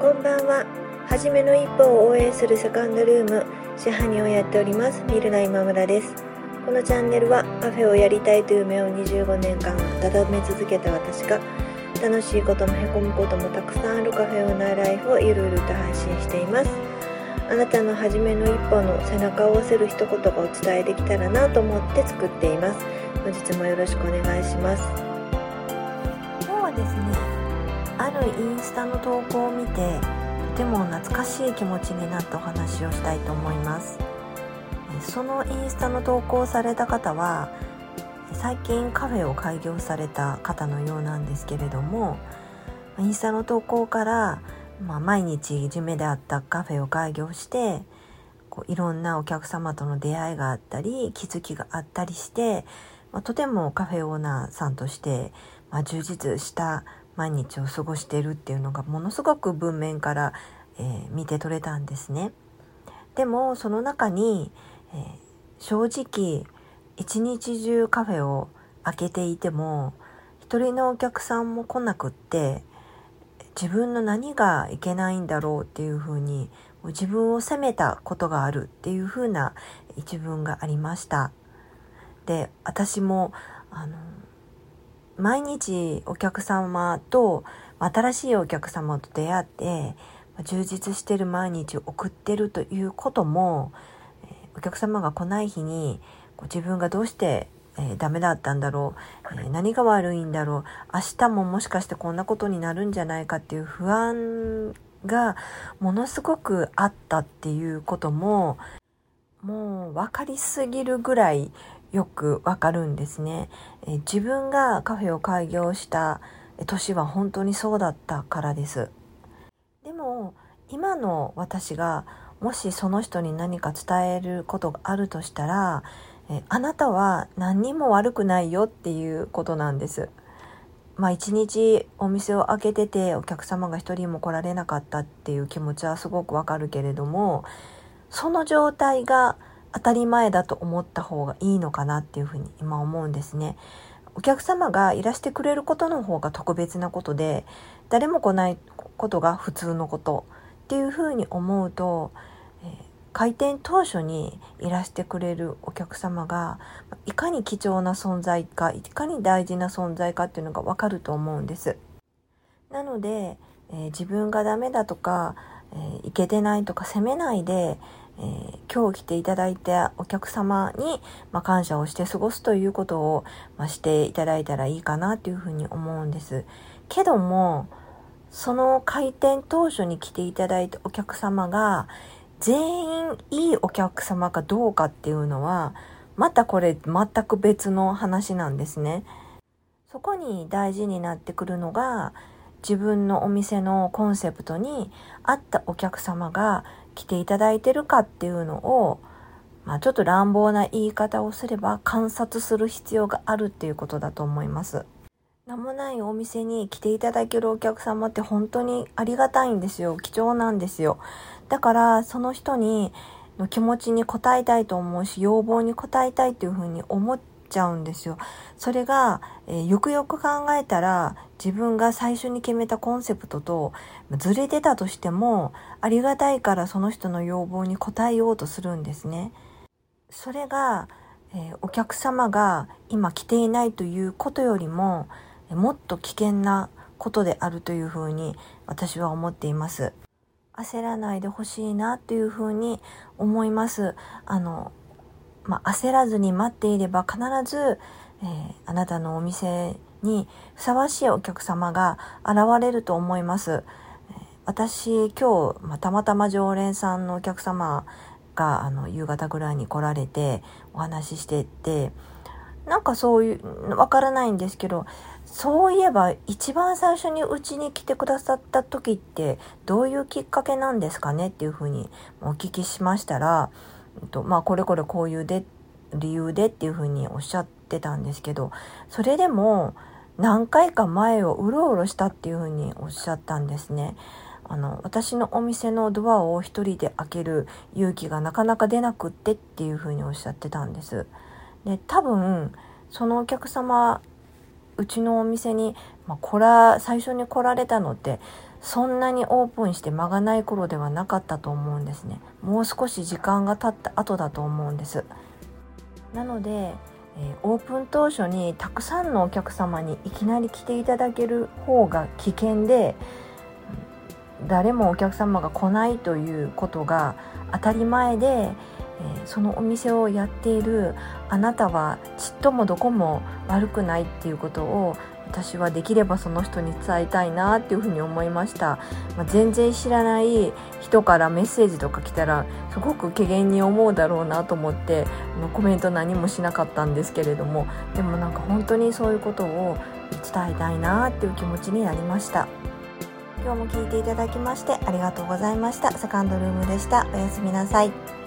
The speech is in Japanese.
こんばんは。はじめの一歩を応援するセカンドルーム、支配人をやっております、ミルナ今村です。このチャンネルはカフェをやりたいという夢を25年間温め続けた私が楽しいこともへこむこともたくさんあるカフェオーナーライフをゆるゆると配信しています。あなたの初めの一歩の背中を押せる一言がお伝えできたらなと思って作っています。本日もよろしくお願いします。今日はですね、あるインスタの投稿を見てとても懐かしい気持ちになったお話をしたいと思います。そのインスタの投稿された方は最近カフェを開業された方のようなんですけれどもインスタの投稿から、まあ、毎日夢であったカフェを開業してこういろんなお客様との出会いがあったり気づきがあったりして、まあ、とてもカフェオーナーさんとして、まあ、充実した毎日を過ごしているっていうのがものすごく文面から、えー、見て取れたんですね。でもその中に、えー、正直一日中カフェを開けていても一人のお客さんも来なくって自分の何がいけないんだろうっていうふうに自分を責めたことがあるっていうふうな一文がありました。で私もあの毎日お客様と新しいお客様と出会って充実してる毎日を送ってるということもお客様が来ない日に自分がどうしてえー、ダメだったんだろう、え、何が悪いんだろう明日ももしかしてこんなことになるんじゃないかっていう不安がものすごくあったっていうことももう分かりすぎるぐらいよくわかるんですね、え自分がカフェを開業した年は本当にそうだったからです。でも今の私がもしその人に何か伝えることがあるとしたらえあなたは何にも悪くないよっていうことなんです。まあ一日お店を開けててお客様が一人も来られなかったっていう気持ちはすごくわかるけれどもその状態が当たり前だと思った方がいいのかなっていうふうに今思うんですね。お客様がいらしてくれることの方が特別なことで誰も来ないことが普通のことっていうふうに思うと、えー、開店当初にいらしてくれるお客様がいかに貴重な存在かいかに大事な存在かっていうのがわかると思うんです。なので、えー、自分がダメだとか、えー、いけてないとか責めないで、えー、今日来ていただいたお客様に、まあ、感謝をして過ごすということを、まあ、していただいたらいいかなというふうに思うんです。けども、その開店当初に来ていただいたお客様が、全員いいお客様かどうかっていうのは、またこれ全く別の話なんですね。そこに大事になってくるのが、自分のお店のコンセプトに合ったお客様が来ていただいてるかっていうのを、まあ、ちょっと乱暴な言い方をすれば観察する必要があるっていうことだと思います。名もないお店に来ていただけるお客様って本当にありがたいんですよ。貴重なんですよ。だからその人にの気持ちに応えたいと思うし、要望に応えたいっていうふうに思っちゃうんですよ。それが、えー、よくよく考えたら自分が最初に決めたコンセプトとずれてたとしてもありがたいからその人の要望に応えようとするんですね。それが、えー、お客様が今来ていないということよりももっと危険なことであるというふうに私は思っています。焦らないでほしいなというふうに思います。あの、まあ、焦らずに待っていれば必ず、えー、あなたのお店にふさわしいお客様が現れると思います。私今日、まあ、たまたま常連さんのお客様があの夕方ぐらいに来られてお話ししててなんかそういうわからないんですけどそういえば一番最初にうちに来てくださった時ってどういうきっかけなんですかねっていうふうにお聞きしましたらとまあこれこれこういうで理由でっていうふうにおっしゃってたんですけどそれでも何回か前をうろうろしたっていうふうにおっしゃったんですね。あの私のお店のドアを一人で開ける勇気がなかなか出なくってっていうふうにおっしゃってたんです。で多分そのお客様うちのお店にまあ、来ら最初に来られたのってそんなにオープンして間がない頃ではなかったと思うんですね。もう少し時間が経った後だと思うんです。なので、えー、オープン当初にたくさんのお客様にいきなり来ていただける方が危険で誰もお客様が来ないということが当たり前で、えー、そのお店をやっているあなたはちっともどこも悪くないっていうことを私はできればその人に伝えたいなっていうふうに思いました、まあ、全然知らない人からメッセージとか来たらすごく怪げに思うだろうなと思ってコメント何もしなかったんですけれどもでもなんか本当にそういうことを伝えたいなっていう気持ちになりました。今日も聞いていただきましてありがとうございました。セカンドルームでした。おやすみなさい。